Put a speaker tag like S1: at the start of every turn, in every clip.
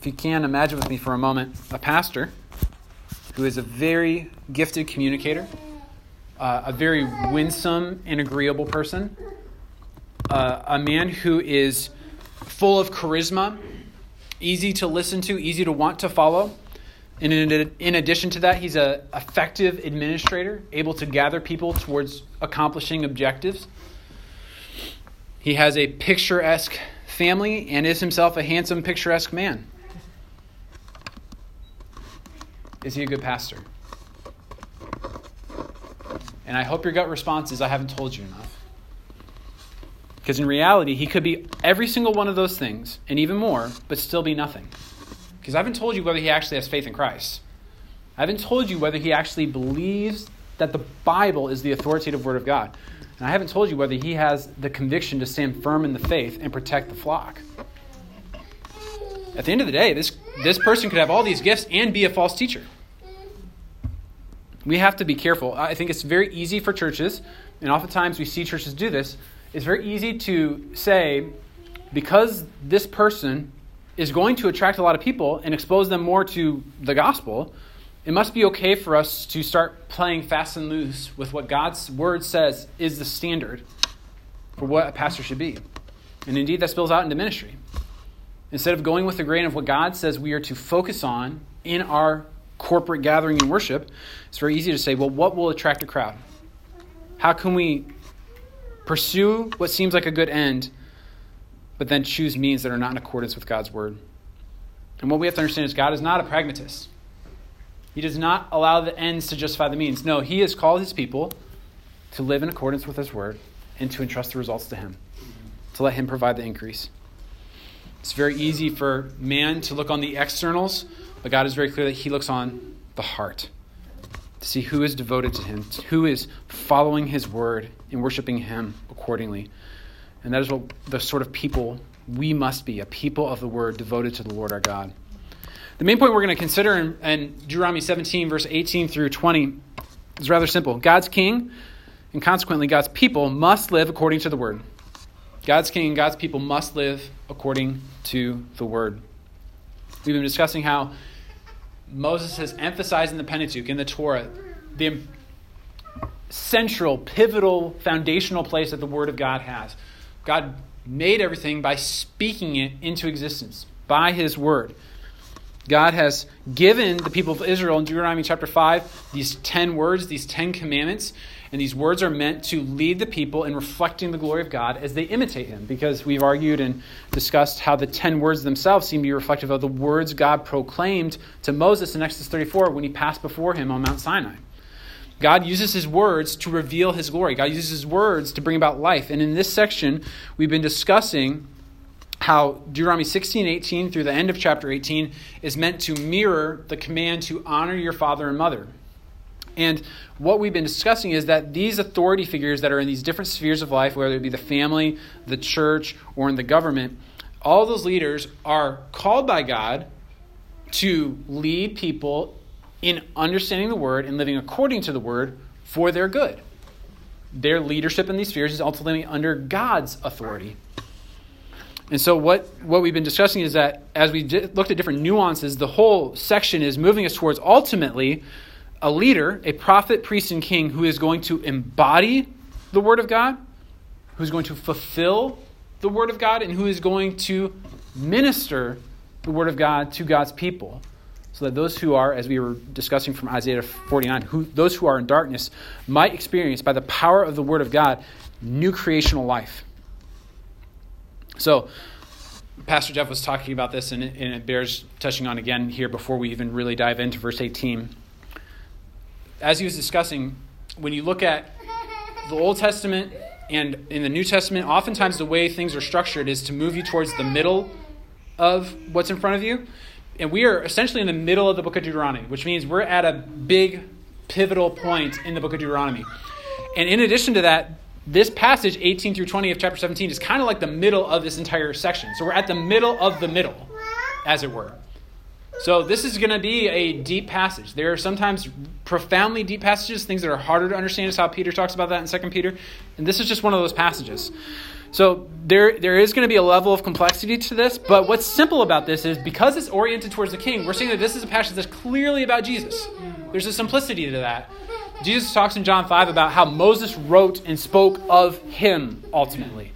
S1: if you can, imagine with me for a moment a pastor who is a very gifted communicator, uh, a very winsome and agreeable person, uh, a man who is full of charisma, easy to listen to, easy to want to follow. And in, in addition to that, he's an effective administrator, able to gather people towards accomplishing objectives. He has a picturesque family and is himself a handsome, picturesque man. Is he a good pastor? And I hope your gut response is I haven't told you enough. Because in reality, he could be every single one of those things and even more, but still be nothing. Because I haven't told you whether he actually has faith in Christ. I haven't told you whether he actually believes that the Bible is the authoritative Word of God. And I haven't told you whether he has the conviction to stand firm in the faith and protect the flock. At the end of the day, this, this person could have all these gifts and be a false teacher. We have to be careful. I think it's very easy for churches, and oftentimes we see churches do this. It's very easy to say, because this person is going to attract a lot of people and expose them more to the gospel, it must be okay for us to start playing fast and loose with what God's word says is the standard for what a pastor should be. And indeed, that spills out into ministry. Instead of going with the grain of what God says we are to focus on in our corporate gathering and worship, it's very easy to say, well, what will attract a crowd? How can we pursue what seems like a good end, but then choose means that are not in accordance with God's word? And what we have to understand is God is not a pragmatist. He does not allow the ends to justify the means. No, He has called His people to live in accordance with His word and to entrust the results to Him, to let Him provide the increase. It's very easy for man to look on the externals, but God is very clear that He looks on the heart to see who is devoted to Him, who is following His word and worshiping Him accordingly. And that is what the sort of people we must be a people of the word devoted to the Lord our God. The main point we're going to consider in, in Deuteronomy 17, verse 18 through 20, is rather simple. God's king, and consequently God's people, must live according to the word. God's king and God's people must live according to the word. We've been discussing how Moses has emphasized in the Pentateuch, in the Torah, the central, pivotal, foundational place that the Word of God has. God made everything by speaking it into existence, by His Word. God has given the people of Israel in Deuteronomy chapter 5 these 10 words, these 10 commandments, and these words are meant to lead the people in reflecting the glory of God as they imitate Him. Because we've argued and discussed how the 10 words themselves seem to be reflective of the words God proclaimed to Moses in Exodus 34 when he passed before him on Mount Sinai. God uses his words to reveal his glory. God uses his words to bring about life. And in this section, we've been discussing how Deuteronomy 16, 18 through the end of chapter 18 is meant to mirror the command to honor your father and mother. And what we've been discussing is that these authority figures that are in these different spheres of life, whether it be the family, the church, or in the government, all those leaders are called by God to lead people in understanding the word and living according to the word for their good. Their leadership in these spheres is ultimately under God's authority. And so, what, what we've been discussing is that as we looked at different nuances, the whole section is moving us towards ultimately a leader, a prophet, priest, and king who is going to embody the Word of God, who's going to fulfill the Word of God, and who is going to minister the Word of God to God's people. So that those who are, as we were discussing from Isaiah 49, who, those who are in darkness might experience, by the power of the Word of God, new creational life. So, Pastor Jeff was talking about this, and and it bears touching on again here before we even really dive into verse 18 as he was discussing, when you look at the Old Testament and in the New Testament, oftentimes the way things are structured is to move you towards the middle of what's in front of you. And we are essentially in the middle of the book of Deuteronomy, which means we're at a big pivotal point in the book of Deuteronomy. And in addition to that, this passage, 18 through 20 of chapter 17, is kind of like the middle of this entire section. So we're at the middle of the middle, as it were. So this is going to be a deep passage. There are sometimes profoundly deep passages, things that are harder to understand is how Peter talks about that in 2 Peter. And this is just one of those passages. So there, there is going to be a level of complexity to this, but what's simple about this is because it's oriented towards the king, we're seeing that this is a passage that's clearly about Jesus. There's a simplicity to that. Jesus talks in John 5 about how Moses wrote and spoke of him ultimately.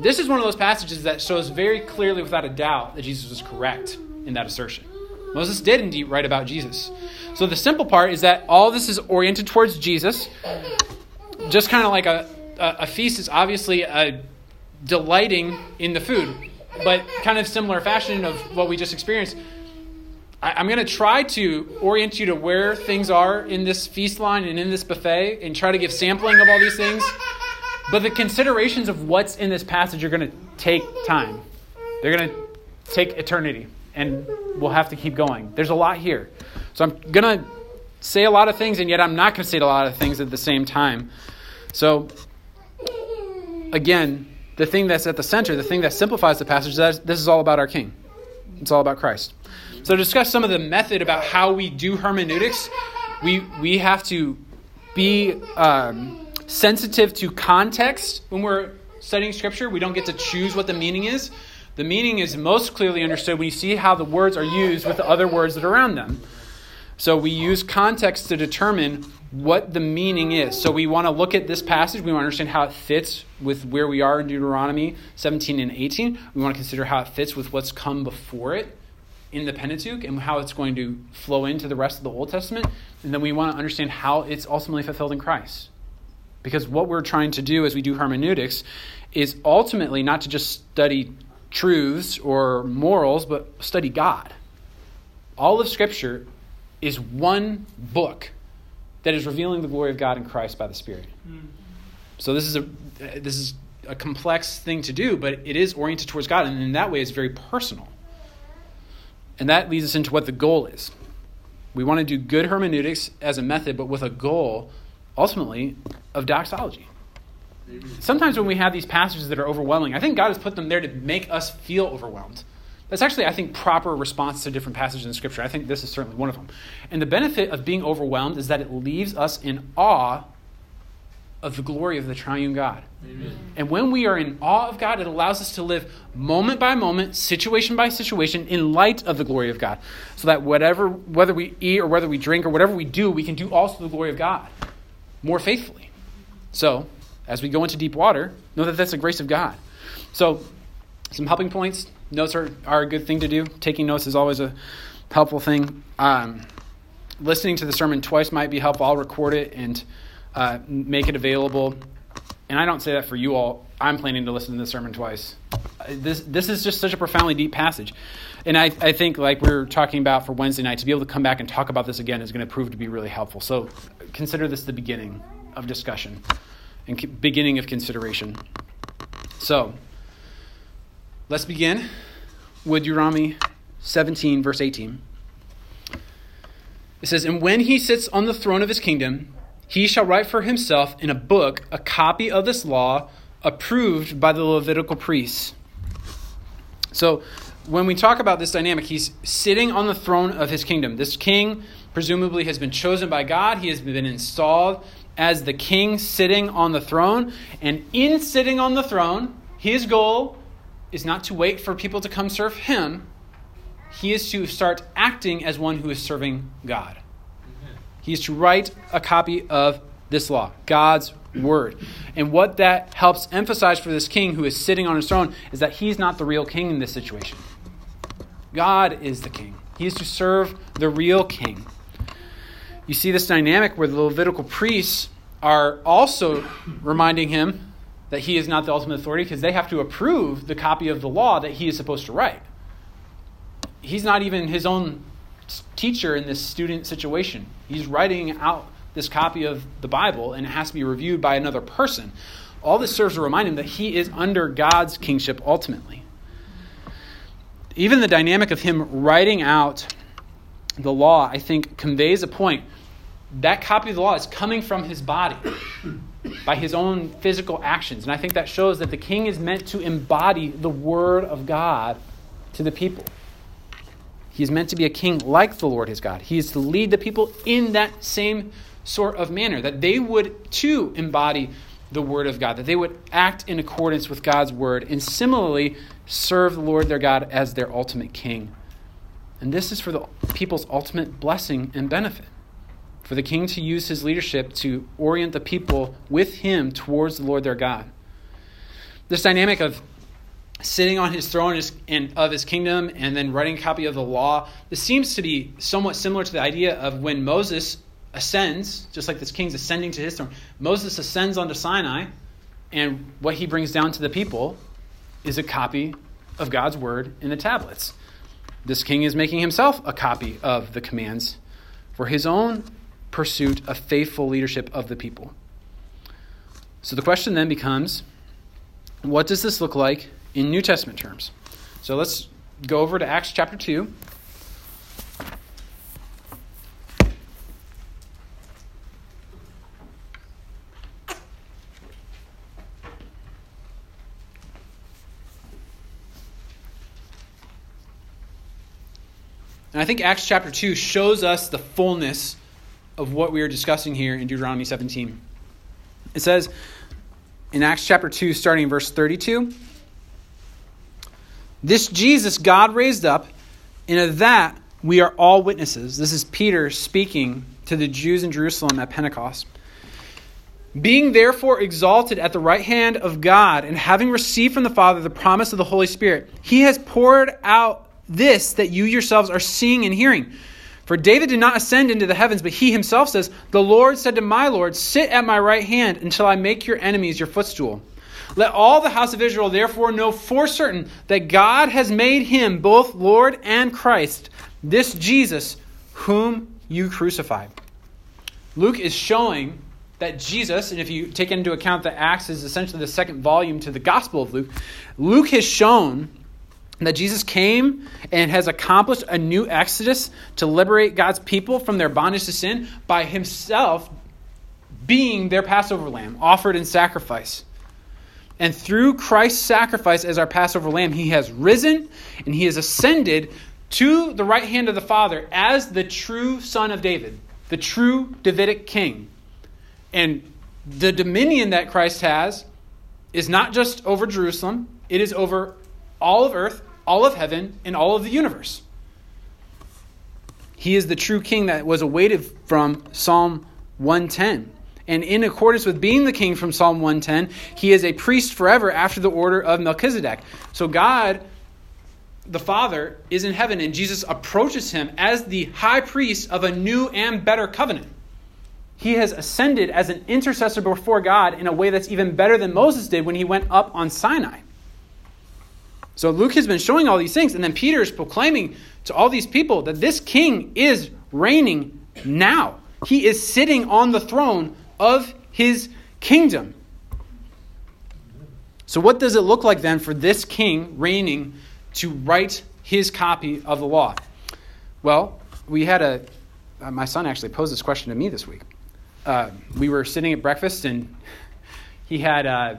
S1: This is one of those passages that shows very clearly, without a doubt, that Jesus was correct in that assertion. Moses did indeed write about Jesus. So the simple part is that all this is oriented towards Jesus. Just kind of like a, a, a feast is obviously a delighting in the food, but kind of similar fashion of what we just experienced. I, I'm going to try to orient you to where things are in this feast line and in this buffet and try to give sampling of all these things. But the considerations of what's in this passage are going to take time. They're going to take eternity, and we'll have to keep going. There's a lot here. So I'm going to say a lot of things, and yet I'm not going to say a lot of things at the same time. So, again, the thing that's at the center, the thing that simplifies the passage, is this is all about our King. It's all about Christ. So, to discuss some of the method about how we do hermeneutics, we, we have to be um, sensitive to context when we're studying Scripture. We don't get to choose what the meaning is. The meaning is most clearly understood when you see how the words are used with the other words that are around them. So we use context to determine what the meaning is. So we want to look at this passage. We want to understand how it fits with where we are in Deuteronomy 17 and 18. We want to consider how it fits with what's come before it in the Pentateuch and how it's going to flow into the rest of the Old Testament. And then we want to understand how it's ultimately fulfilled in Christ. Because what we're trying to do as we do hermeneutics is ultimately not to just study truths or morals, but study God. All of Scripture is one book that is revealing the glory of God in Christ by the Spirit. Mm. So this is a this is a complex thing to do, but it is oriented towards God, and in that way, it's very personal. And that leads us into what the goal is. We want to do good hermeneutics as a method, but with a goal, ultimately, of doxology. Sometimes when we have these passages that are overwhelming, I think God has put them there to make us feel overwhelmed. That's actually, I think, proper response to different passages in Scripture. I think this is certainly one of them. And the benefit of being overwhelmed is that it leaves us in awe of the glory of the triune God. Amen. And when we are in awe of God, it allows us to live moment by moment, situation by situation, in light of the glory of God. So that whatever, whether we eat or whether we drink or whatever we do, we can do also the glory of God more faithfully. So, as we go into deep water, know that that's the grace of God. So, some helping points notes are, are a good thing to do. Taking notes is always a helpful thing. Um, listening to the sermon twice might be helpful. I'll record it and uh, make it available. And I don't say that for you all. I'm planning to listen to the sermon twice. Uh, this, this is just such a profoundly deep passage. And I, I think, like we are talking about for Wednesday night, to be able to come back and talk about this again is going to prove to be really helpful. So consider this the beginning of discussion and beginning of consideration. So, Let's begin with Deuteronomy 17, verse 18. It says, And when he sits on the throne of his kingdom, he shall write for himself in a book a copy of this law approved by the Levitical priests. So, when we talk about this dynamic, he's sitting on the throne of his kingdom. This king presumably has been chosen by God, he has been installed as the king sitting on the throne. And in sitting on the throne, his goal is not to wait for people to come serve him. He is to start acting as one who is serving God. He is to write a copy of this law, God's word. And what that helps emphasize for this king who is sitting on his throne is that he's not the real king in this situation. God is the king. He is to serve the real king. You see this dynamic where the Levitical priests are also reminding him that he is not the ultimate authority because they have to approve the copy of the law that he is supposed to write. He's not even his own teacher in this student situation. He's writing out this copy of the Bible and it has to be reviewed by another person. All this serves to remind him that he is under God's kingship ultimately. Even the dynamic of him writing out the law, I think, conveys a point. That copy of the law is coming from his body by his own physical actions. And I think that shows that the king is meant to embody the word of God to the people. He is meant to be a king like the Lord his God. He is to lead the people in that same sort of manner, that they would too embody the word of God, that they would act in accordance with God's word, and similarly serve the Lord their God as their ultimate king. And this is for the people's ultimate blessing and benefit. For the king to use his leadership to orient the people with him towards the Lord their God. This dynamic of sitting on his throne of his kingdom and then writing a copy of the law, this seems to be somewhat similar to the idea of when Moses ascends, just like this king's ascending to his throne. Moses ascends onto Sinai, and what he brings down to the people is a copy of God's word in the tablets. This king is making himself a copy of the commands for his own pursuit of faithful leadership of the people. So the question then becomes what does this look like in New Testament terms? So let's go over to Acts chapter 2. And I think Acts chapter 2 shows us the fullness of what we are discussing here in Deuteronomy 17. It says in Acts chapter 2, starting in verse 32 This Jesus God raised up, and of that we are all witnesses. This is Peter speaking to the Jews in Jerusalem at Pentecost. Being therefore exalted at the right hand of God, and having received from the Father the promise of the Holy Spirit, he has poured out this that you yourselves are seeing and hearing. For David did not ascend into the heavens, but he himself says, The Lord said to my Lord, Sit at my right hand until I make your enemies your footstool. Let all the house of Israel therefore know for certain that God has made him both Lord and Christ, this Jesus whom you crucified. Luke is showing that Jesus, and if you take into account that Acts is essentially the second volume to the Gospel of Luke, Luke has shown that Jesus came and has accomplished a new exodus to liberate God's people from their bondage to sin by himself being their Passover lamb, offered in sacrifice. And through Christ's sacrifice as our Passover lamb, he has risen and he has ascended to the right hand of the Father as the true son of David, the true Davidic king. And the dominion that Christ has is not just over Jerusalem, it is over all of earth all of heaven, and all of the universe. He is the true king that was awaited from Psalm 110. And in accordance with being the king from Psalm 110, he is a priest forever after the order of Melchizedek. So God, the Father, is in heaven, and Jesus approaches him as the high priest of a new and better covenant. He has ascended as an intercessor before God in a way that's even better than Moses did when he went up on Sinai. So Luke has been showing all these things, and then Peter is proclaiming to all these people that this king is reigning now. He is sitting on the throne of his kingdom. So, what does it look like then for this king reigning to write his copy of the law? Well, we had a, uh, my son actually posed this question to me this week. Uh, we were sitting at breakfast, and he had uh,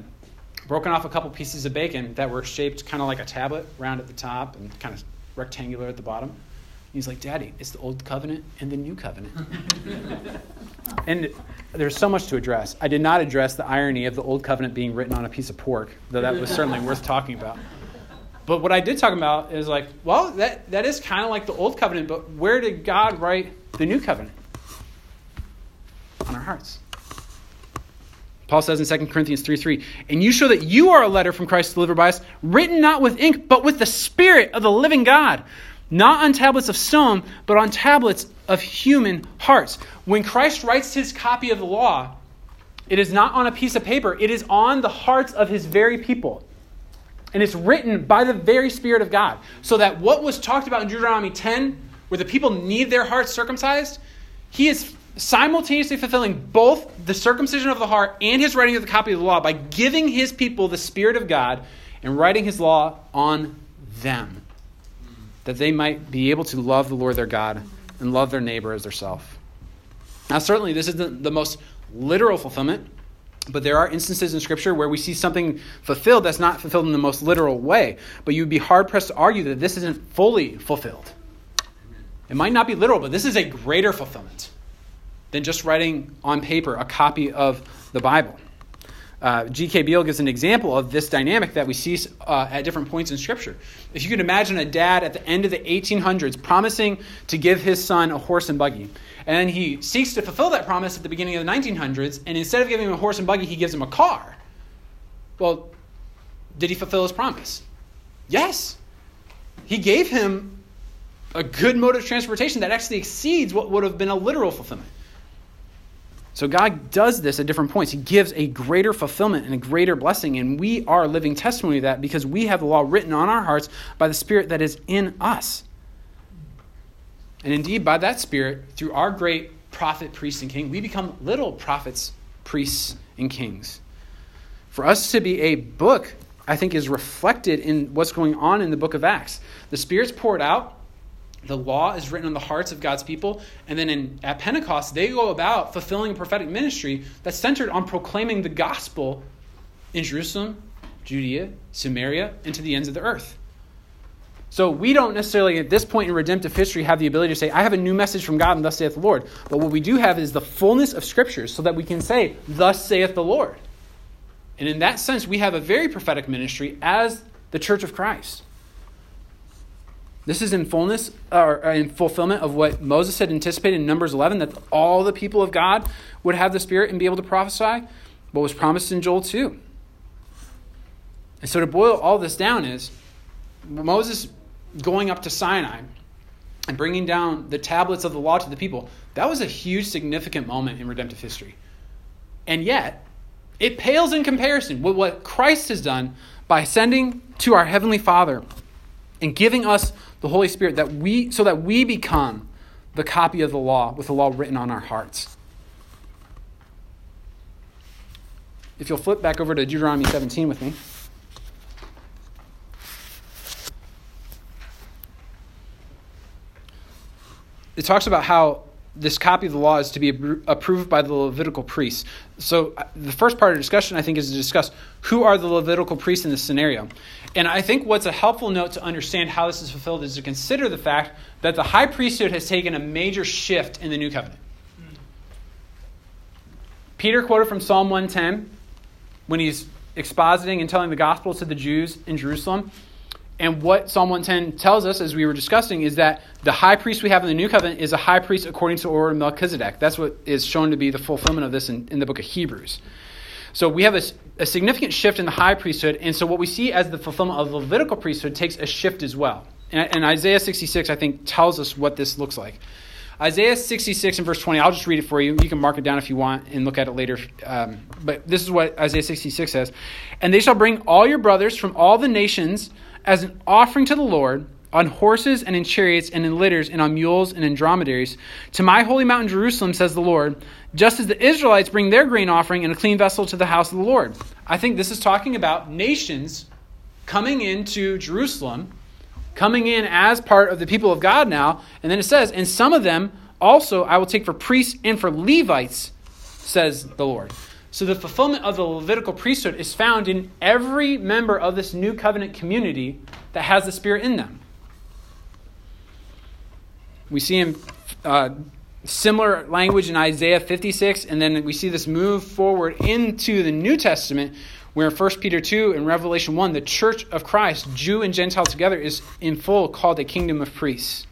S1: broken off a couple pieces of bacon that were shaped kind of like a tablet, round at the top and kind of rectangular at the bottom. He's like, Daddy, it's the old covenant and the new covenant. and there's so much to address. I did not address the irony of the old covenant being written on a piece of pork, though that was certainly worth talking about. But what I did talk about is like, well, that, that is kind of like the old covenant, but where did God write the new covenant? On our hearts. Paul says in 2 Corinthians 3 3, and you show that you are a letter from Christ delivered by us, written not with ink, but with the Spirit of the living God, not on tablets of stone, but on tablets of human hearts. When Christ writes his copy of the law, it is not on a piece of paper, it is on the hearts of his very people. And it's written by the very Spirit of God. So that what was talked about in Deuteronomy 10, where the people need their hearts circumcised, he is simultaneously fulfilling both the circumcision of the heart and his writing of the copy of the law by giving his people the Spirit of God and writing his law on them, that they might be able to love the Lord their God and love their neighbor as their self. Now, certainly, this isn't the most literal fulfillment, but there are instances in Scripture where we see something fulfilled that's not fulfilled in the most literal way. But you'd be hard pressed to argue that this isn't fully fulfilled. It might not be literal, but this is a greater fulfillment than just writing on paper a copy of the Bible. Uh, G.K. Beale gives an example of this dynamic that we see uh, at different points in Scripture. If you could imagine a dad at the end of the 1800s promising to give his son a horse and buggy, and then he seeks to fulfill that promise at the beginning of the 1900s, and instead of giving him a horse and buggy, he gives him a car. Well, did he fulfill his promise? Yes. He gave him a good mode of transportation that actually exceeds what would have been a literal fulfillment. So God does this at different points. He gives a greater fulfillment and a greater blessing, and we are living testimony of that because we have the law written on our hearts by the Spirit that is in us. And indeed, by that Spirit, through our great prophet, priest, and king, we become little prophets, priests, and kings. For us to be a book, I think, is reflected in what's going on in the book of Acts. The Spirit's poured out, the law is written on the hearts of God's people. And then in, at Pentecost, they go about fulfilling a prophetic ministry that's centered on proclaiming the gospel in Jerusalem, Judea, Samaria, and to the ends of the earth. So we don't necessarily, at this point in redemptive history, have the ability to say, I have a new message from God, and thus saith the Lord. But what we do have is the fullness of scriptures so that we can say, Thus saith the Lord. And in that sense, we have a very prophetic ministry as the church of Christ. This is in fullness or uh, in fulfillment of what Moses had anticipated in Numbers 11 that all the people of God would have the Spirit and be able to prophesy. What was promised in Joel 2. And so to boil all this down is Moses going up to Sinai and bringing down the tablets of the law to the people. That was a huge, significant moment in redemptive history. And yet, it pales in comparison with what Christ has done by sending to our Heavenly Father and giving us the Holy Spirit that we so that we become the copy of the law with the law written on our hearts. If you'll flip back over to Deuteronomy 17 with me. It talks about how this copy of the law is to be approved by the Levitical priests. So, uh, the first part of the discussion, I think, is to discuss who are the Levitical priests in this scenario. And I think what's a helpful note to understand how this is fulfilled is to consider the fact that the high priesthood has taken a major shift in the new covenant. Peter quoted from Psalm 110 when he's expositing and telling the gospel to the Jews in Jerusalem. And what Psalm 110 tells us, as we were discussing, is that the high priest we have in the new covenant is a high priest according to order of Melchizedek. That's what is shown to be the fulfillment of this in, in the book of Hebrews. So we have a, a, significant shift in the high priesthood, and so what we see as the fulfillment of the Levitical priesthood takes a shift as well. And, and Isaiah 66, I think, tells us what this looks like. Isaiah 66 and verse 20, I'll just read it for you. You can mark it down if you want and look at it later. Um, but this is what Isaiah 66 says And they shall bring all your brothers from all the nations as an offering to the Lord on horses and in chariots and in litters and on mules and in dromedaries to my holy mountain Jerusalem, says the Lord, just as the Israelites bring their grain offering in a clean vessel to the house of the Lord. I think this is talking about nations coming into Jerusalem, coming in as part of the people of God now. And then it says, and some of them also I will take for priests and for Levites, says the Lord. So the fulfillment of the Levitical priesthood is found in every member of this new covenant community that has the Spirit in them. We see him uh, similar language in Isaiah 56, and then we see this move forward into the New Testament, where in 1 Peter 2 and Revelation 1, the church of Christ, Jew and Gentile together, is in full called a kingdom of priests.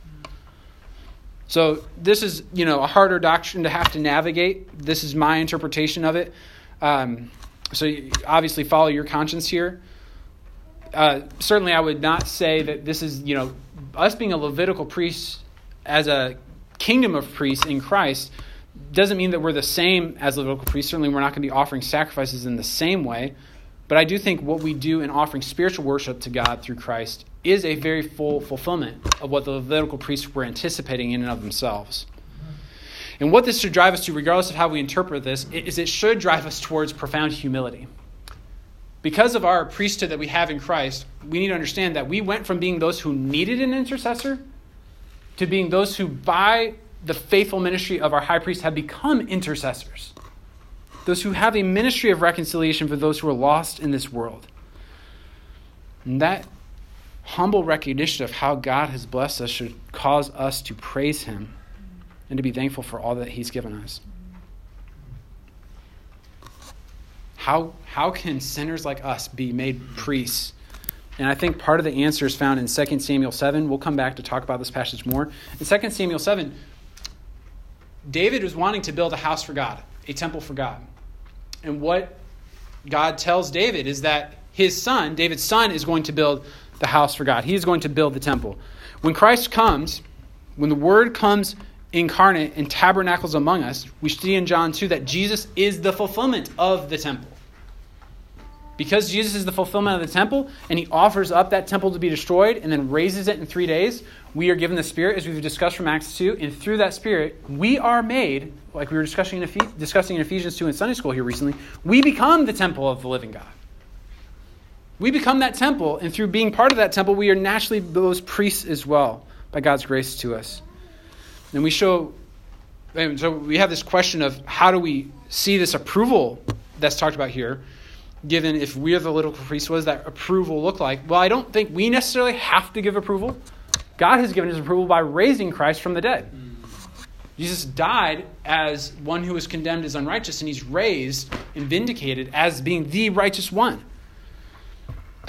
S1: So this is, you know, a harder doctrine to have to navigate. This is my interpretation of it. Um, so obviously follow your conscience here. Uh, certainly, I would not say that this is, you know, us being a Levitical priest as a kingdom of priests in Christ doesn't mean that we're the same as Levitical priests. Certainly, we're not going to be offering sacrifices in the same way. But I do think what we do in offering spiritual worship to God through Christ is a very full fulfillment of what the Levitical priests were anticipating in and of themselves. And what this should drive us to, regardless of how we interpret this, is it should drive us towards profound humility. Because of our priesthood that we have in Christ, we need to understand that we went from being those who needed an intercessor to being those who, by the faithful ministry of our high priest, have become intercessors. Those who have a ministry of reconciliation for those who are lost in this world. And that humble recognition of how God has blessed us should cause us to praise Him and to be thankful for all that He's given us. How, how can sinners like us be made priests? And I think part of the answer is found in 2 Samuel 7. We'll come back to talk about this passage more. In 2 Samuel 7, David was wanting to build a house for God, a temple for God. And what God tells David is that his son, David's son, is going to build the house for God. He is going to build the temple. When Christ comes, when the Word comes incarnate and tabernacles among us, we see in John 2 that Jesus is the fulfillment of the temple. Because Jesus is the fulfillment of the temple and he offers up that temple to be destroyed and then raises it in three days, we are given the Spirit, as we've discussed from Acts 2, and through that Spirit, we are made, like we were discussing in, discussing in Ephesians 2 in Sunday school here recently, we become the temple of the living God. We become that temple, and through being part of that temple, we are naturally those priests as well by God's grace to us. And we show, and so we have this question of how do we see this approval that's talked about here, given if we are the little priest, what does that approval look like? Well, I don't think we necessarily have to give approval. God has given his approval by raising Christ from the dead. Jesus died as one who was condemned as unrighteous, and he's raised and vindicated as being the righteous one.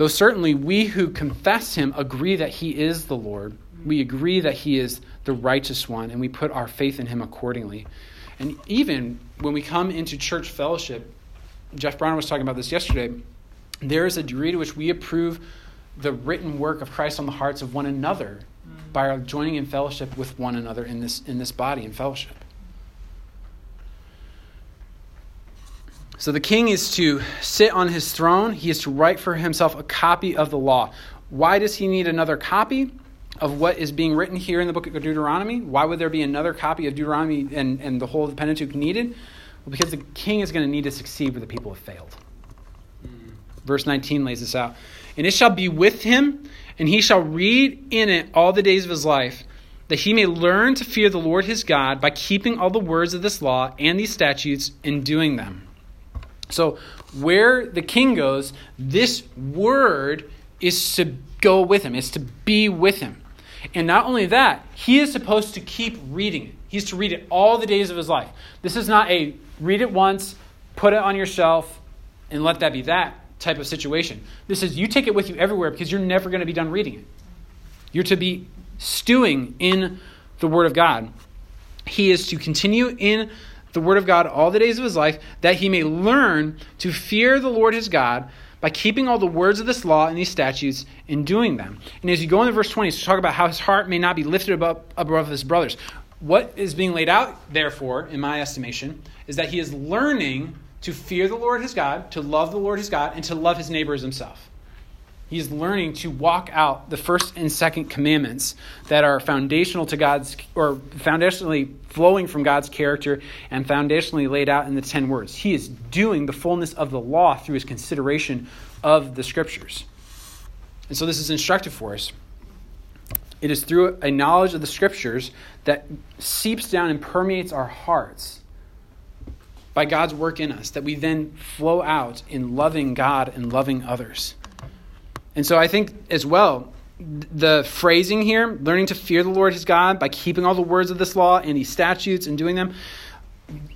S1: Though certainly we who confess him agree that he is the Lord, we agree that he is the righteous one, and we put our faith in him accordingly. And even when we come into church fellowship, Jeff Brown was talking about this yesterday, there is a degree to which we approve the written work of Christ on the hearts of one another by our joining in fellowship with one another in this, in this body in fellowship. So the king is to sit on his throne. He is to write for himself a copy of the law. Why does he need another copy of what is being written here in the book of Deuteronomy? Why would there be another copy of Deuteronomy and, and the whole of the Pentateuch needed? Well, because the king is going to need to succeed where the people have failed. Verse 19 lays this out. And it shall be with him, and he shall read in it all the days of his life, that he may learn to fear the Lord his God by keeping all the words of this law and these statutes and doing them. So, where the king goes, this word is to go with him, is to be with him. And not only that, he is supposed to keep reading it. He's to read it all the days of his life. This is not a read it once, put it on your shelf, and let that be that type of situation. This is you take it with you everywhere because you're never going to be done reading it. You're to be stewing in the Word of God. He is to continue in the Word of God all the days of his life, that he may learn to fear the Lord his God by keeping all the words of this law and these statutes and doing them. And as you go into verse 20, to talk about how his heart may not be lifted above, above his brothers. What is being laid out, therefore, in my estimation, is that he is learning to fear the Lord his God, to love the Lord his God, and to love his neighbor as himself. He is learning to walk out the first and second commandments that are foundational to God's, or foundationally flowing from God's character and foundationally laid out in the ten words. He is doing the fullness of the law through his consideration of the scriptures. And so this is instructive for us. It is through a knowledge of the scriptures that seeps down and permeates our hearts by God's work in us that we then flow out in loving God and loving others. And so I think as well, the phrasing here, learning to fear the Lord his God by keeping all the words of this law and these statutes and doing them.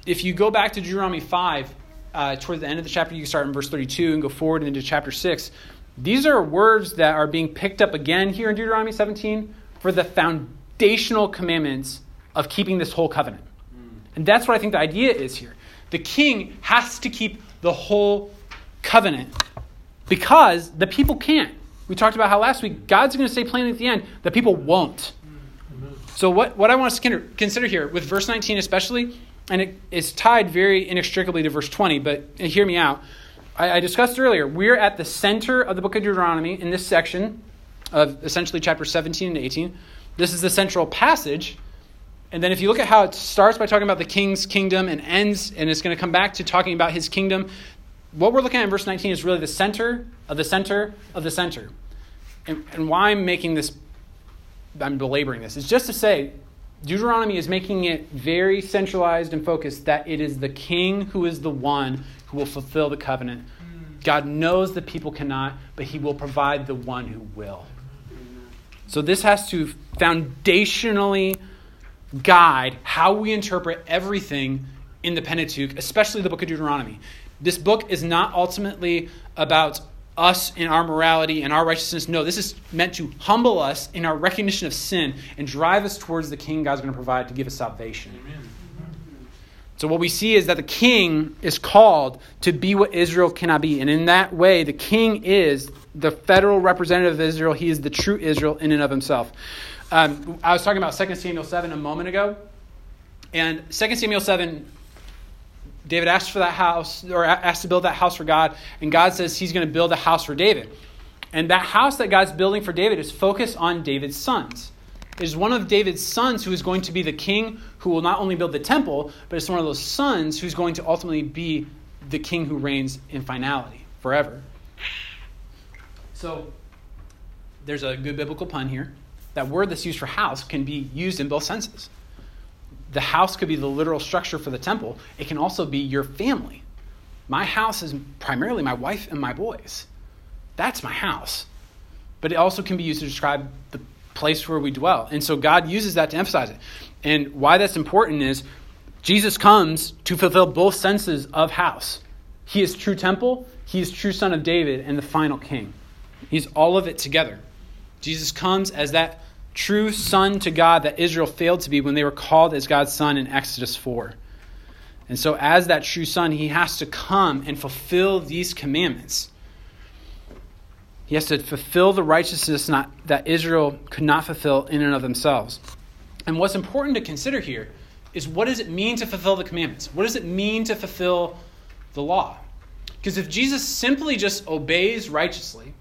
S1: If you go back to Deuteronomy 5, uh, toward the end of the chapter, you start in verse 32 and go forward into chapter 6. These are words that are being picked up again here in Deuteronomy 17 for the foundational commandments of keeping this whole covenant. And that's what I think the idea is here. The king has to keep the whole covenant because the people can't. We talked about how last week God's going to say plainly at the end, that people won't. So, what, what I want us to consider here, with verse 19 especially, and it is tied very inextricably to verse 20, but hear me out. I, I discussed earlier, we're at the center of the book of Deuteronomy in this section of essentially chapter 17 and 18. This is the central passage. And then if you look at how it starts by talking about the king's kingdom and ends, and it's going to come back to talking about his kingdom, what we're looking at in verse 19 is really the center of the center of the center. And, and why I'm making this, I'm belaboring this, is just to say Deuteronomy is making it very centralized and focused that it is the king who is the one who will fulfill the covenant. God knows the people cannot, but he will provide the one who will. So this has to foundationally guide how we interpret everything in the Pentateuch, especially the book of Deuteronomy. This book is not ultimately about us in our morality and our righteousness. No, this is meant to humble us in our recognition of sin and drive us towards the king God's going to provide to give us salvation. Amen. So, what we see is that the king is called to be what Israel cannot be. And in that way, the king is the federal representative of Israel. He is the true Israel in and of himself. Um, I was talking about 2 Samuel 7 a moment ago. And 2 Samuel 7, David asked for that house, or asked to build that house for God. And God says he's going to build a house for David. And that house that God's building for David is focused on David's sons. It is one of David's sons who is going to be the king who will not only build the temple, but it's one of those sons who's going to ultimately be the king who reigns in finality forever. So there's a good biblical pun here. That word that's used for house can be used in both senses. The house could be the literal structure for the temple, it can also be your family. My house is primarily my wife and my boys. That's my house. But it also can be used to describe the place where we dwell. And so God uses that to emphasize it. And why that's important is Jesus comes to fulfill both senses of house. He is true temple, he is true son of David, and the final king. He's all of it together. Jesus comes as that true son to God that Israel failed to be when they were called as God's son in Exodus 4. And so, as that true son, he has to come and fulfill these commandments. He has to fulfill the righteousness not, that Israel could not fulfill in and of themselves. And what's important to consider here is what does it mean to fulfill the commandments? What does it mean to fulfill the law? Because if Jesus simply just obeys righteously,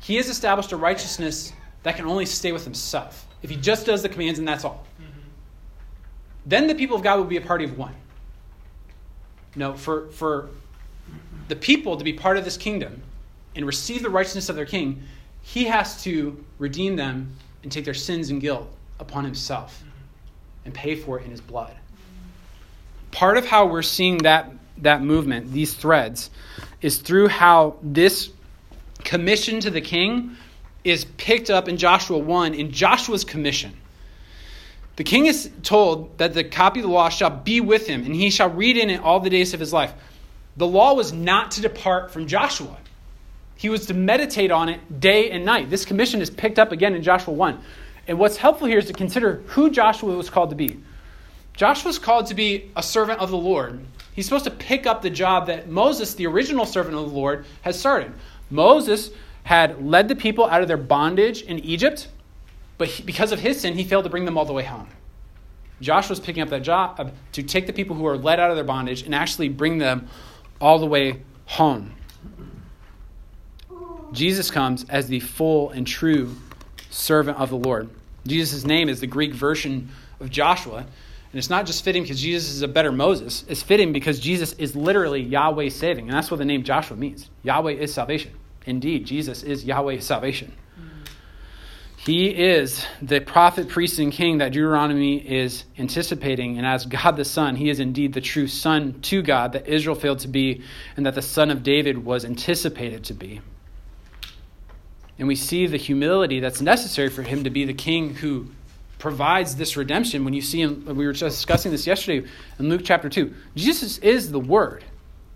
S1: he has established a righteousness that can only stay with himself. If he just does the commands and that's all. Mm-hmm. Then the people of God will be a party of one. No, for, for the people to be part of this kingdom, and receive the righteousness of their king, he has to redeem them and take their sins and guilt upon himself and pay for it in his blood. Part of how we're seeing that, that movement, these threads, is through how this commission to the king is picked up in Joshua 1 in Joshua's commission. The king is told that the copy of the law shall be with him, and he shall read in it all the days of his life. The law was not to depart from Joshua. He was to meditate on it day and night. This commission is picked up again in Joshua 1. And what's helpful here is to consider who Joshua was called to be. Joshua was called to be a servant of the Lord. He's supposed to pick up the job that Moses, the original servant of the Lord, has started. Moses had led the people out of their bondage in Egypt, but he, because of his sin, he failed to bring them all the way home. Joshua was picking up that job uh, to take the people who are led out of their bondage and actually bring them all the way home. Jesus comes as the full and true servant of the Lord. Jesus' name is the Greek version of Joshua. And it's not just fitting because Jesus is a better Moses. It's fitting because Jesus is literally Yahweh saving. And that's what the name Joshua means. Yahweh is salvation. Indeed, Jesus is Yahweh's salvation. He is the prophet, priest, and king that Deuteronomy is anticipating. And as God the Son, he is indeed the true Son to God that Israel failed to be and that the Son of David was anticipated to be. And we see the humility that's necessary for him to be the king who provides this redemption. When you see him, we were just discussing this yesterday in Luke chapter 2. Jesus is the Word,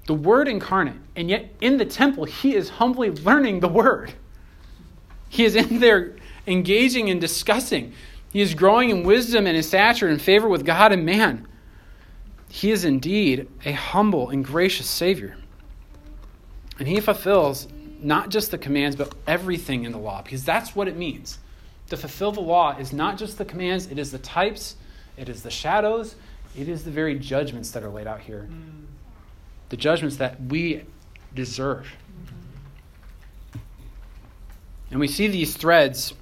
S1: the Word incarnate. And yet in the temple, he is humbly learning the Word. He is in there engaging and discussing. He is growing in wisdom and in stature and favor with God and man. He is indeed a humble and gracious Savior. And he fulfills not just the commands, but everything in the law, because that's what it means. To fulfill the law is not just the commands, it is the types, it is the shadows, it is the very judgments that are laid out here. The judgments that we deserve. And we see these threads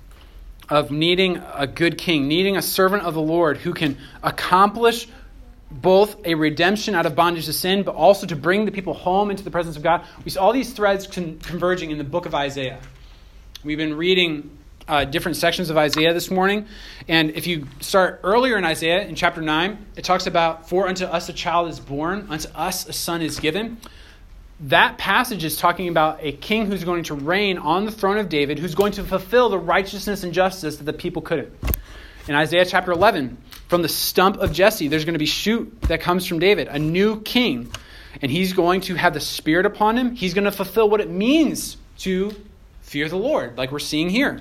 S1: of needing a good king, needing a servant of the Lord who can accomplish both a redemption out of bondage to sin, but also to bring the people home into the presence of God. We see all these threads con- converging in the book of Isaiah. We've been reading uh, different sections of Isaiah this morning. And if you start earlier in Isaiah, in chapter 9, it talks about, For unto us a child is born, unto us a son is given. That passage is talking about a king who's going to reign on the throne of David, who's going to fulfill the righteousness and justice that the people couldn't. In Isaiah chapter 11, from the stump of Jesse, there's going to be shoot that comes from David, a new king. and he's going to have the Spirit upon him. He's going to fulfill what it means to fear the Lord, like we're seeing here.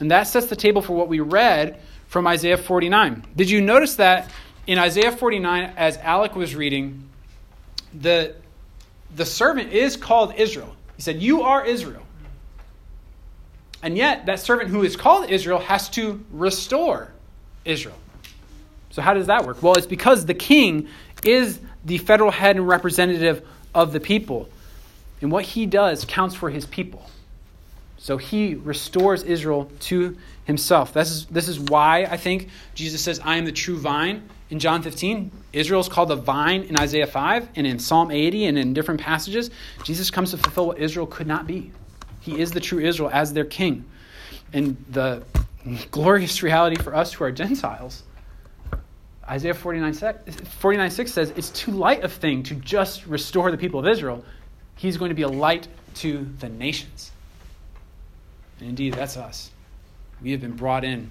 S1: And that sets the table for what we read from Isaiah 49. Did you notice that in Isaiah 49, as Alec was reading, the, the servant is called Israel? He said, You are Israel. And yet, that servant who is called Israel has to restore Israel. So, how does that work? Well, it's because the king is the federal head and representative of the people. And what he does counts for his people. So he restores Israel to himself. This is, this is why I think Jesus says, I am the true vine in John 15. Israel is called the vine in Isaiah 5 and in Psalm 80 and in different passages. Jesus comes to fulfill what Israel could not be. He is the true Israel as their king. And the glorious reality for us who are Gentiles, Isaiah 49 6, 49 6 says, It's too light a thing to just restore the people of Israel. He's going to be a light to the nations. And indeed, that's us. We have been brought in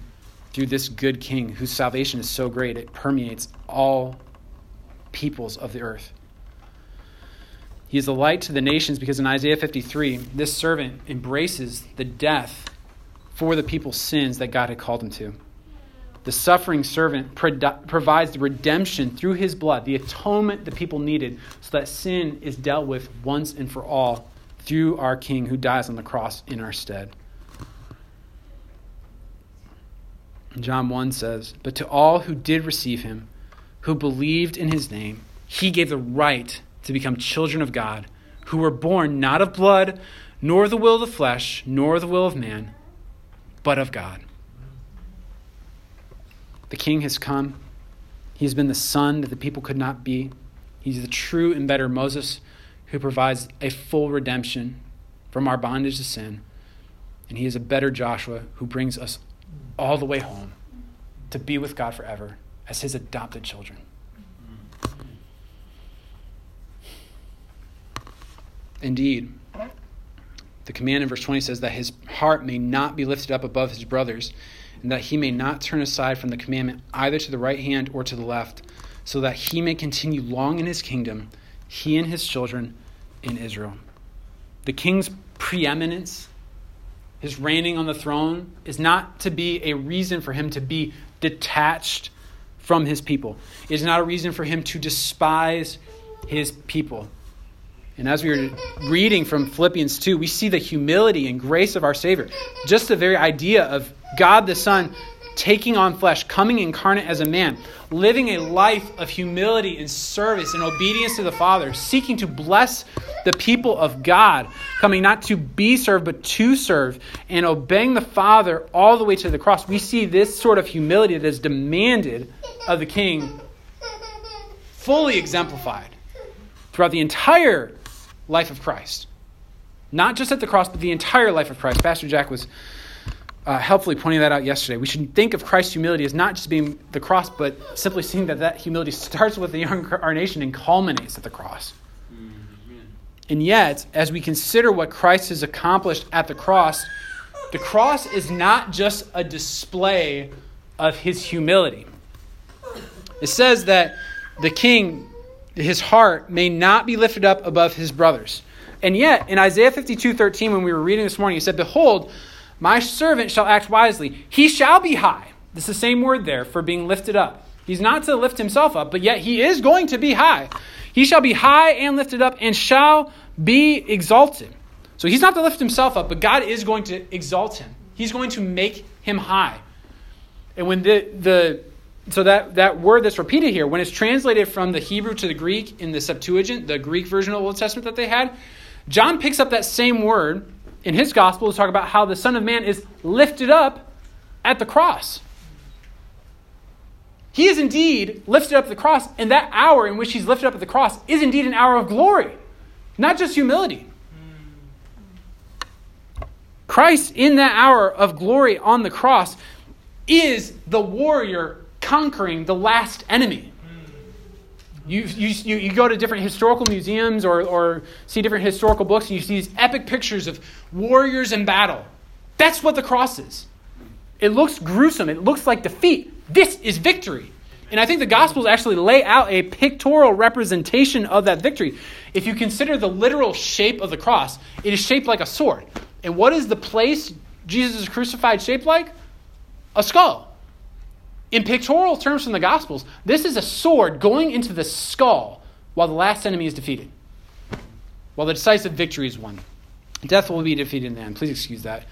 S1: through this good king whose salvation is so great it permeates all peoples of the earth. He is a light to the nations because in Isaiah 53, this servant embraces the death for the people's sins that God had called him to. The suffering servant provides the redemption through his blood, the atonement the people needed, so that sin is dealt with once and for all through our King who dies on the cross in our stead. John 1 says, But to all who did receive him, who believed in his name, he gave the right to become children of God, who were born not of blood, nor the will of the flesh, nor the will of man, but of God. The king has come. He has been the son that the people could not be. He's the true and better Moses who provides a full redemption from our bondage to sin. And he is a better Joshua who brings us all the way home to be with God forever as his adopted children. Indeed, the command in verse 20 says that his heart may not be lifted up above his brothers, and that he may not turn aside from the commandment either to the right hand or to the left, so that he may continue long in his kingdom, he and his children in Israel. The king's preeminence his reigning on the throne is not to be a reason for him to be detached from his people. It is not a reason for him to despise his people. And as we were reading from Philippians 2, we see the humility and grace of our Savior. Just the very idea of God the Son taking on flesh, coming incarnate as a man, living a life of humility and service and obedience to the Father, seeking to bless the people of God, coming not to be served, but to serve, and obeying the Father all the way to the cross. We see this sort of humility that is demanded of the King fully exemplified throughout the entire life of Christ. Not just at the cross, but the entire life of Christ. Pastor Jack was uh, helpfully pointing that out yesterday. We should think of Christ's humility as not just being the cross, but simply seeing that that humility starts with the incarnation and culminates at the cross. Mm-hmm. And yet, as we consider what Christ has accomplished at the cross, the cross is not just a display of his humility. It says that the king, his heart, may not be lifted up above his brothers. And yet, in Isaiah 52 13, when we were reading this morning, he said, Behold, my servant shall act wisely. He shall be high. This is the same word there for being lifted up. He's not to lift himself up, but yet he is going to be high. He shall be high and lifted up and shall be exalted. So he's not to lift himself up, but God is going to exalt him. He's going to make him high. And when the, the so that, that word that's repeated here, when it's translated from the Hebrew to the Greek in the Septuagint, the Greek version of the Old Testament that they had, John picks up that same word in his gospel to talk about how the Son of Man is lifted up at the cross. He is indeed lifted up at the cross, and that hour in which he's lifted up at the cross is indeed an hour of glory, not just humility. Christ, in that hour of glory on the cross, is the warrior conquering the last enemy. You, you, you go to different historical museums or, or see different historical books, and you see these epic pictures of warriors in battle. That's what the cross is. It looks gruesome, it looks like defeat. This is victory. And I think the Gospels actually lay out a pictorial representation of that victory. If you consider the literal shape of the cross, it is shaped like a sword. And what is the place Jesus is crucified shaped like? A skull. In pictorial terms from the Gospels, this is a sword going into the skull while the last enemy is defeated, while the decisive victory is won. Death will be defeated in the end. Please excuse that.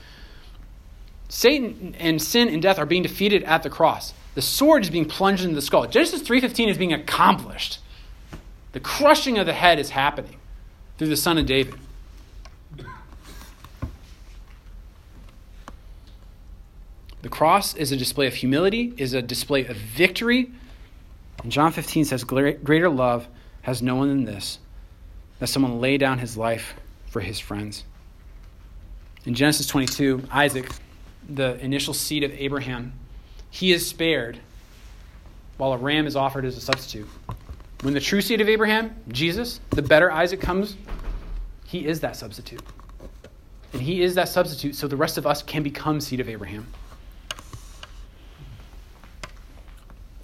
S1: Satan and sin and death are being defeated at the cross. The sword is being plunged into the skull. Genesis 3:15 is being accomplished. The crushing of the head is happening through the son of David. The cross is a display of humility, is a display of victory. And John 15 says, Greater love has no one than this, that someone lay down his life for his friends. In Genesis 22, Isaac, the initial seed of Abraham, he is spared while a ram is offered as a substitute. When the true seed of Abraham, Jesus, the better Isaac comes, he is that substitute. And he is that substitute so the rest of us can become seed of Abraham.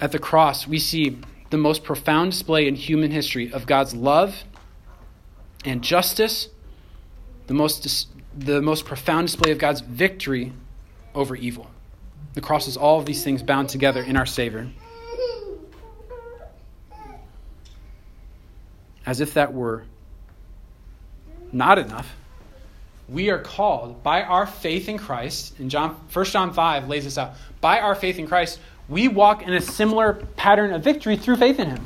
S1: At the cross, we see the most profound display in human history of God's love and justice, the most, the most profound display of God's victory over evil. The cross is all of these things bound together in our Savior. As if that were not enough, we are called by our faith in Christ, and John, 1 John 5 lays this out. By our faith in Christ, we walk in a similar pattern of victory through faith in Him.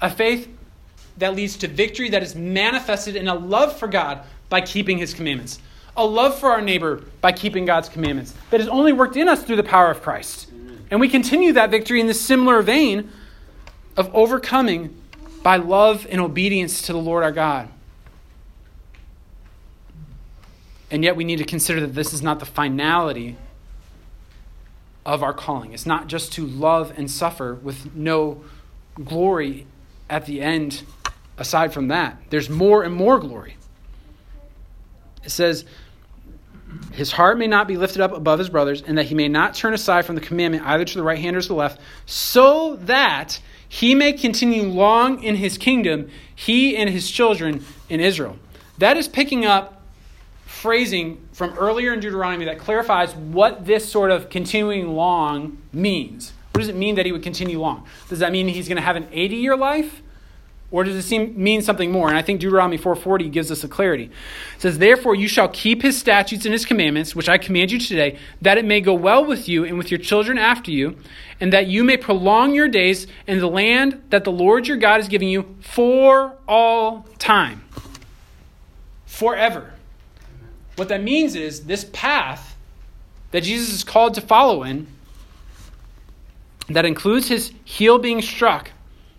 S1: A faith that leads to victory that is manifested in a love for God by keeping His commandments a love for our neighbor by keeping God's commandments that has only worked in us through the power of Christ. And we continue that victory in this similar vein of overcoming by love and obedience to the Lord our God. And yet we need to consider that this is not the finality of our calling. It's not just to love and suffer with no glory at the end aside from that. There's more and more glory. It says, His heart may not be lifted up above his brothers, and that he may not turn aside from the commandment either to the right hand or to the left, so that he may continue long in his kingdom, he and his children in Israel. That is picking up phrasing from earlier in Deuteronomy that clarifies what this sort of continuing long means. What does it mean that he would continue long? Does that mean he's going to have an 80 year life? Or does it seem, mean something more? And I think Deuteronomy 4.40 gives us a clarity. It says, Therefore you shall keep his statutes and his commandments, which I command you today, that it may go well with you and with your children after you, and that you may prolong your days in the land that the Lord your God is giving you for all time. Forever. What that means is this path that Jesus is called to follow in, that includes his heel being struck,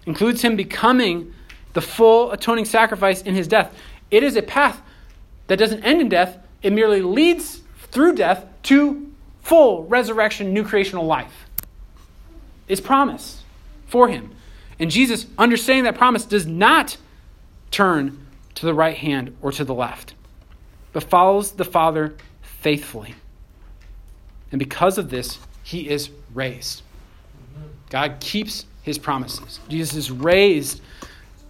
S1: includes him becoming the full atoning sacrifice in his death. It is a path that doesn't end in death, it merely leads through death to full resurrection, new creational life. It's promise for him. And Jesus, understanding that promise, does not turn to the right hand or to the left, but follows the Father faithfully. And because of this, he is raised. God keeps his promises. Jesus is raised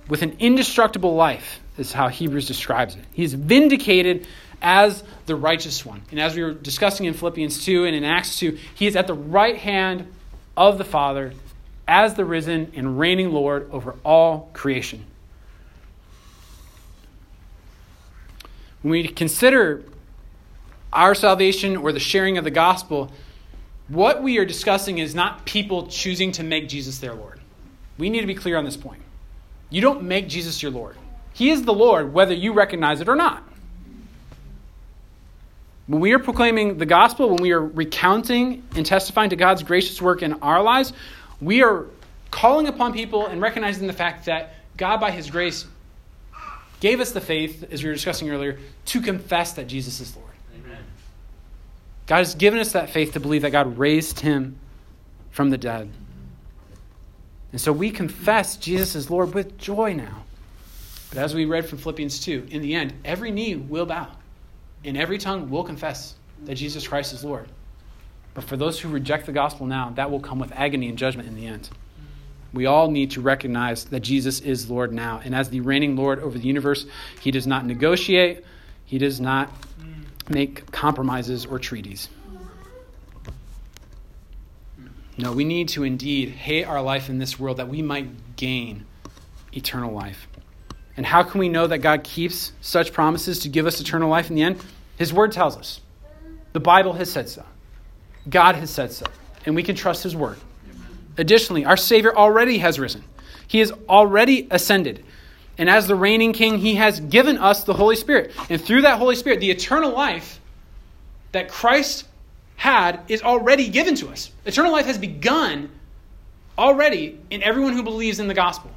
S1: with an indestructible life, is how Hebrews describes it. He is vindicated as the righteous one. And as we were discussing in Philippians 2 and in Acts 2, he is at the right hand of the Father as the risen and reigning Lord over all creation. When we consider our salvation or the sharing of the gospel, what we are discussing is not people choosing to make Jesus their Lord. We need to be clear on this point. You don't make Jesus your Lord. He is the Lord, whether you recognize it or not. When we are proclaiming the gospel, when we are recounting and testifying to God's gracious work in our lives, we are calling upon people and recognizing the fact that God, by His grace, gave us the faith, as we were discussing earlier, to confess that Jesus is Lord. Amen. God has given us that faith to believe that God raised Him from the dead. And so we confess Jesus is Lord with joy now. But as we read from Philippians 2, in the end, every knee will bow, and every tongue will confess that Jesus Christ is Lord. But for those who reject the gospel now, that will come with agony and judgment in the end. We all need to recognize that Jesus is Lord now. And as the reigning Lord over the universe, he does not negotiate, he does not make compromises or treaties. No, we need to indeed hate our life in this world that we might gain eternal life. And how can we know that God keeps such promises to give us eternal life in the end? His word tells us. The Bible has said so. God has said so. And we can trust His word. Additionally, our Savior already has risen, He has already ascended. And as the reigning King, He has given us the Holy Spirit. And through that Holy Spirit, the eternal life that Christ had is already given to us. Eternal life has begun already in everyone who believes in the gospel.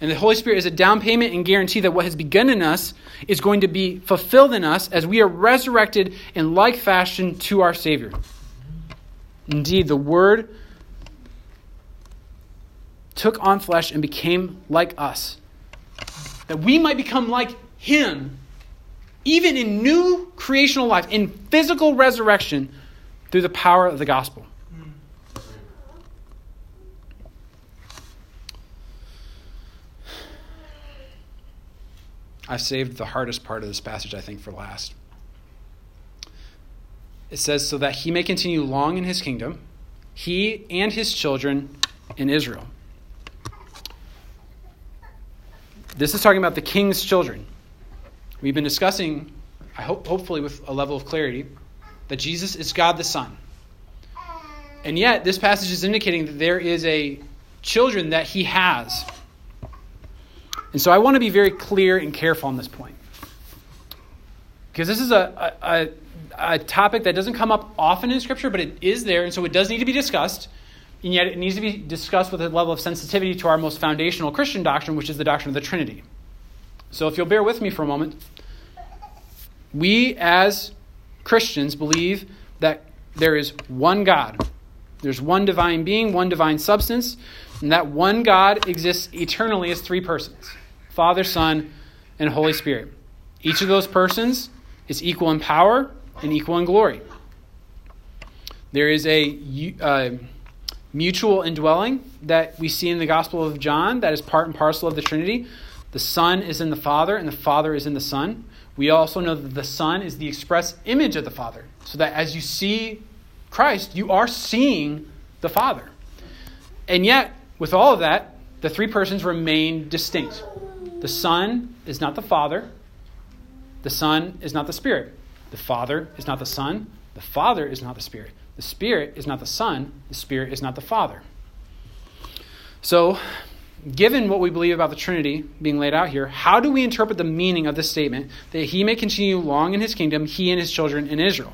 S1: And the Holy Spirit is a down payment and guarantee that what has begun in us is going to be fulfilled in us as we are resurrected in like fashion to our Savior. Indeed, the Word took on flesh and became like us, that we might become like Him even in new creational life, in physical resurrection, through the power of the gospel. I saved the hardest part of this passage, I think, for last. It says, So that he may continue long in his kingdom, he and his children in Israel. This is talking about the king's children. We've been discussing, I hope, hopefully with a level of clarity, that Jesus is God the Son. And yet, this passage is indicating that there is a children that he has. And so I want to be very clear and careful on this point. Because this is a, a, a, topic that doesn't come up often in Scripture, but it is there, and so it does need to be discussed. And yet, it needs to be discussed with a level of sensitivity to our most foundational Christian doctrine, which is the doctrine of the Trinity. So, if you'll bear with me for a moment, we as Christians believe that there is one God. There's one divine being, one divine substance, and that one God exists eternally as three persons Father, Son, and Holy Spirit. Each of those persons is equal in power and equal in glory. There is a uh, mutual indwelling that we see in the Gospel of John that is part and parcel of the Trinity. The Son is in the Father, and the Father is in the Son. We also know that the Son is the express image of the Father, so that as you see Christ, you are seeing the Father. And yet, with all of that, the three persons remain distinct. The Son is not the Father, the Son is not the Spirit. The Father is not the Son, the Father is not the Spirit. The Spirit is not the Son, the Spirit is not the Father. So, given what we believe about the Trinity being laid out here, how do we interpret the meaning of this statement that he may continue long in his kingdom, he and his children in Israel?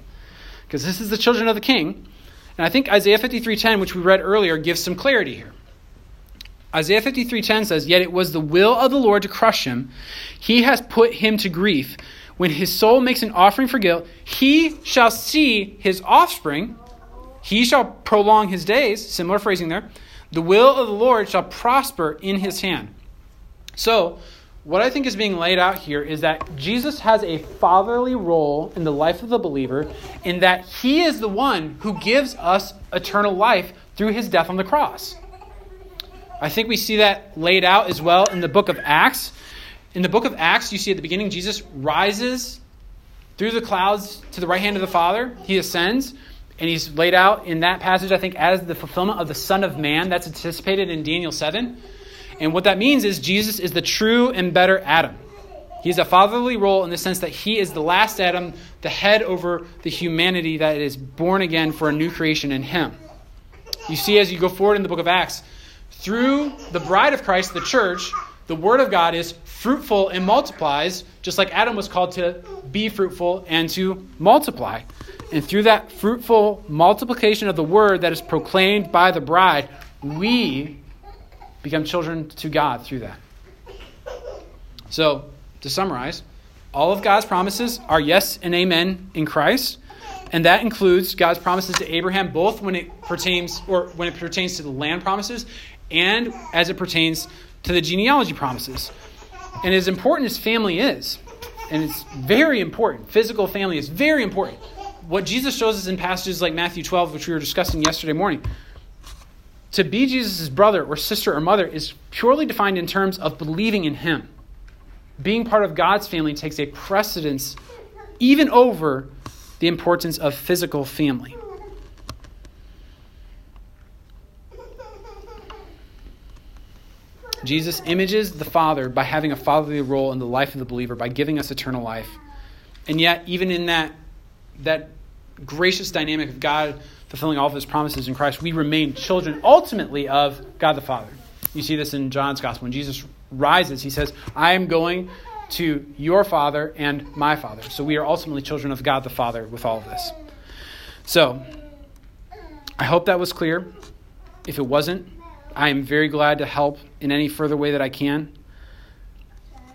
S1: Because this is the children of the king. And I think Isaiah 53:10, which we read earlier, gives some clarity here. Isaiah 53:10 says, "Yet it was the will of the Lord to crush him. He has put him to grief. When his soul makes an offering for guilt, he shall see his offspring. He shall prolong his days." Similar phrasing there the will of the Lord shall prosper in his hand. So, what I think is being laid out here is that Jesus has a fatherly role in the life of the believer, in that he is the one who gives us eternal life through his death on the cross. I think we see that laid out as well in the book of Acts. In the book of Acts, you see at the beginning, Jesus rises through the clouds to the right hand of the Father. He ascends. And he's laid out in that passage, I think, as the fulfillment of the Son of Man. That's anticipated in Daniel 7. And what that means is Jesus is the true and better Adam. He's a fatherly role in the sense that he is the last Adam, the head over the humanity that is born again for a new creation in him. You see, as you go forward in the book of Acts, through the bride of Christ, the church, the word of God is fruitful and multiplies, just like Adam was called to be fruitful and to multiply. And through that fruitful multiplication of the word that is proclaimed by the bride, we become children to God through that. So, to summarize, all of God's promises are yes and amen in Christ, and that includes God's promises to Abraham both when it pertains or when it pertains to the land promises and as it pertains to the genealogy promises. And as important as family is, and it's very important, physical family is very important what Jesus shows us in passages like Matthew 12, which we were discussing yesterday morning, to be Jesus' brother or sister or mother is purely defined in terms of believing in him. Being part of God's family takes a precedence even over the importance of physical family. Jesus images the Father by having a fatherly role in the life of the believer, by giving us eternal life. And yet, even in that, that gracious dynamic of God fulfilling all of his promises in Christ, we remain children ultimately of God the Father. You see this in John's Gospel. When Jesus rises, he says, I am going to your Father and my Father. So we are ultimately children of God the Father with all of this. So, I hope that was clear. If it wasn't, I am very glad to help in any further way that I can.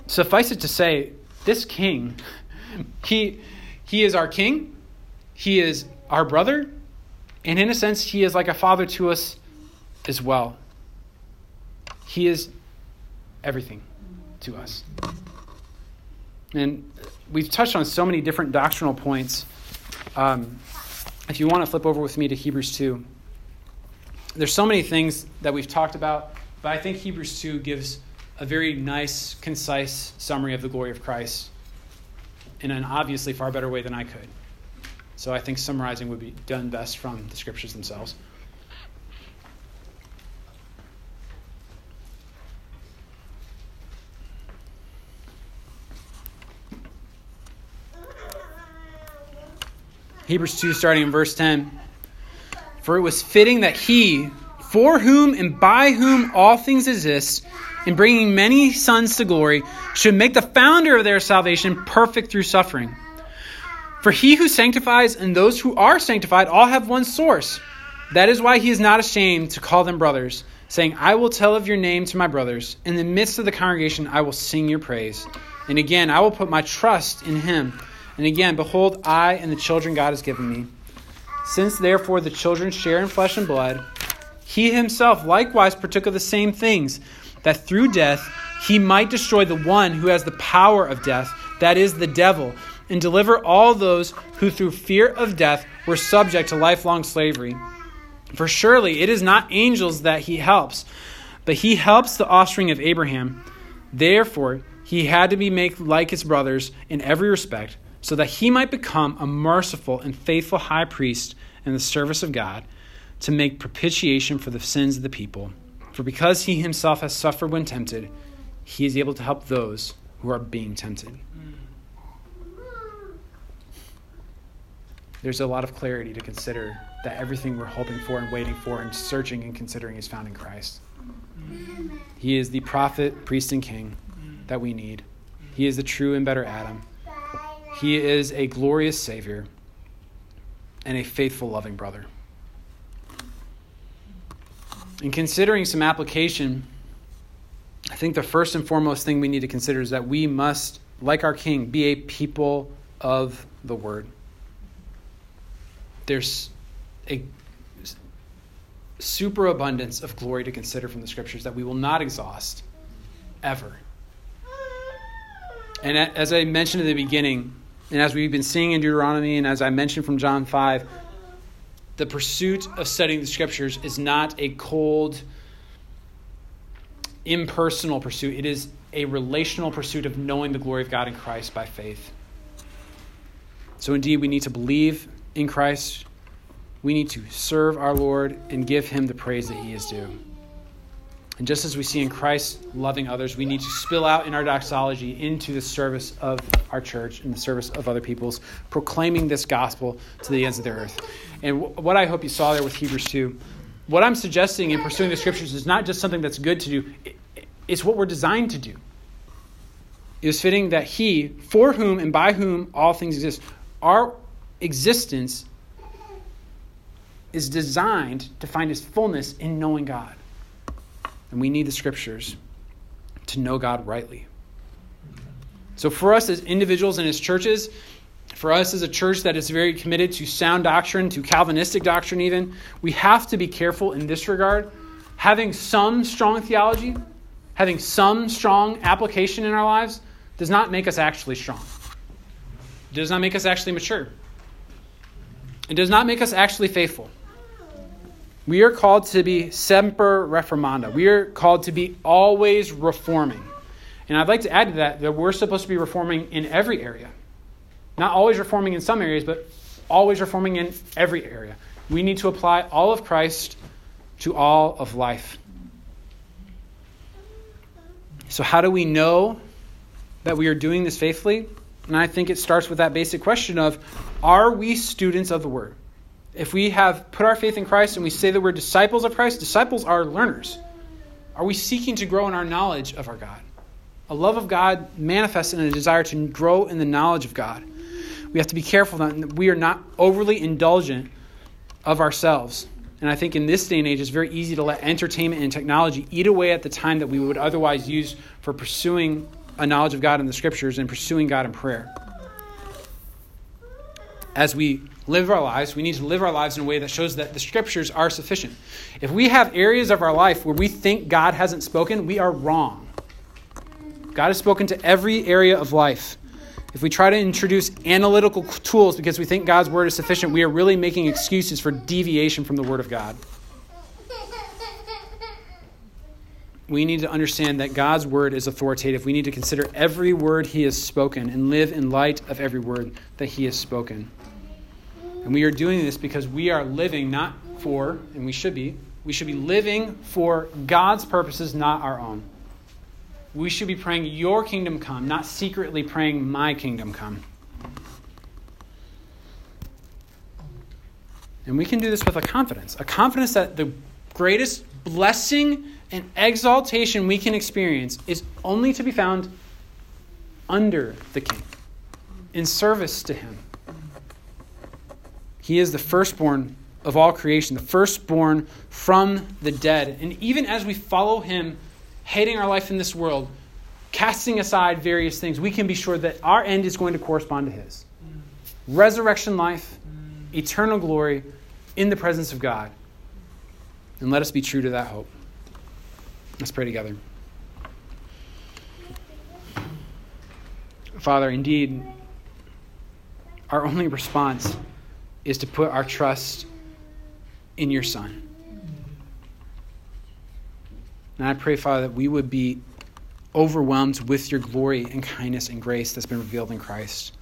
S1: Suffice it to say, this king, he, he is our king, he is our brother, and in a sense, he is like a father to us as well. He is everything to us. And we've touched on so many different doctrinal points. Um, if you want to flip over with me to Hebrews 2 there's so many things that we've talked about, but I think Hebrews 2 gives a very nice, concise summary of the glory of Christ in an obviously far better way than I could. So I think summarizing would be done best from the scriptures themselves. Hebrews 2, starting in verse 10. For it was fitting that he, for whom and by whom all things exist, in bringing many sons to glory, should make the founder of their salvation perfect through suffering. For he who sanctifies and those who are sanctified all have one source. That is why he is not ashamed to call them brothers, saying, I will tell of your name to my brothers. In the midst of the congregation, I will sing your praise. And again, I will put my trust in him. And again, behold, I and the children God has given me. Since therefore the children share in flesh and blood, he himself likewise partook of the same things, that through death he might destroy the one who has the power of death, that is, the devil, and deliver all those who through fear of death were subject to lifelong slavery. For surely it is not angels that he helps, but he helps the offspring of Abraham. Therefore, he had to be made like his brothers in every respect so that he might become a merciful and faithful high priest in the service of God to make propitiation for the sins of the people. For because he himself has suffered when tempted, he is able to help those who are being tempted. There's a lot of clarity to consider that everything we're hoping for and waiting for and searching and considering is found in Christ. He is the prophet, priest, and king that we need. He is the true and better Adam. He is a glorious Savior and a faithful, loving brother. In considering some application, I think the first and foremost thing we need to consider is that we must, like our King, be a people of the Word. There's a superabundance of glory to consider from the Scriptures that we will not exhaust ever. And as I mentioned at the beginning, and as we've been seeing in Deuteronomy, and as I mentioned from John 5, the pursuit of studying the scriptures is not a cold, impersonal pursuit. It is a relational pursuit of knowing the glory of God in Christ by faith. So, indeed, we need to believe in Christ. We need to serve our Lord and give him the praise that he is due. And just as we see in Christ loving others, we need to spill out in our doxology into the service of our church and the service of other peoples, proclaiming this gospel to the ends of the earth. And what I hope you saw there with Hebrews 2, what I'm suggesting in pursuing the scriptures is not just something that's good to do, it's what we're designed to do. It is fitting that He, for whom and by whom all things exist, our existence is designed to find its fullness in knowing God. And we need the scriptures to know God rightly. So, for us as individuals and as churches, for us as a church that is very committed to sound doctrine, to Calvinistic doctrine, even, we have to be careful in this regard. Having some strong theology, having some strong application in our lives, does not make us actually strong. It does not make us actually mature. It does not make us actually faithful. We are called to be semper reformanda. We are called to be always reforming. And I'd like to add to that that we're supposed to be reforming in every area. Not always reforming in some areas, but always reforming in every area. We need to apply all of Christ to all of life. So, how do we know that we are doing this faithfully? And I think it starts with that basic question of are we students of the Word? If we have put our faith in Christ and we say that we're disciples of Christ, disciples are learners. Are we seeking to grow in our knowledge of our God? A love of God manifests in a desire to grow in the knowledge of God. We have to be careful that we are not overly indulgent of ourselves. And I think in this day and age, it's very easy to let entertainment and technology eat away at the time that we would otherwise use for pursuing a knowledge of God in the scriptures and pursuing God in prayer. As we live our lives, we need to live our lives in a way that shows that the scriptures are sufficient. If we have areas of our life where we think God hasn't spoken, we are wrong. God has spoken to every area of life. If we try to introduce analytical tools because we think God's word is sufficient, we are really making excuses for deviation from the word of God. we need to understand that God's word is authoritative. We need to consider every word he has spoken and live in light of every word that he has spoken. And we are doing this because we are living not for, and we should be, we should be living for God's purposes, not our own. We should be praying, Your kingdom come, not secretly praying, My kingdom come. And we can do this with a confidence a confidence that the greatest blessing and exaltation we can experience is only to be found under the King, in service to Him. He is the firstborn of all creation, the firstborn from the dead. And even as we follow Him, hating our life in this world, casting aside various things, we can be sure that our end is going to correspond to His. Resurrection life, eternal glory in the presence of God. And let us be true to that hope. Let's pray together. Father, indeed, our only response is to put our trust in your Son. And I pray, Father, that we would be overwhelmed with your glory and kindness and grace that's been revealed in Christ.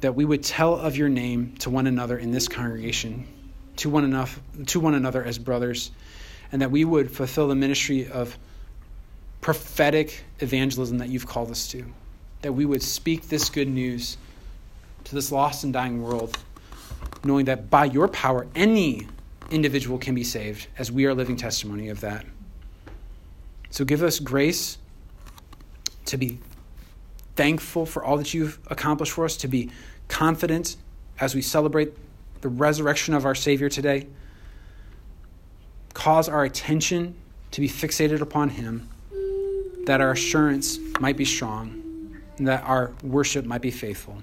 S1: That we would tell of your name to one another in this congregation, to one, enough, to one another as brothers and that we would fulfill the ministry of prophetic evangelism that you've called us to. That we would speak this good news to this lost and dying world, knowing that by your power, any individual can be saved, as we are living testimony of that. So give us grace to be thankful for all that you've accomplished for us, to be confident as we celebrate the resurrection of our Savior today cause our attention to be fixated upon Him, that our assurance might be strong, and that our worship might be faithful.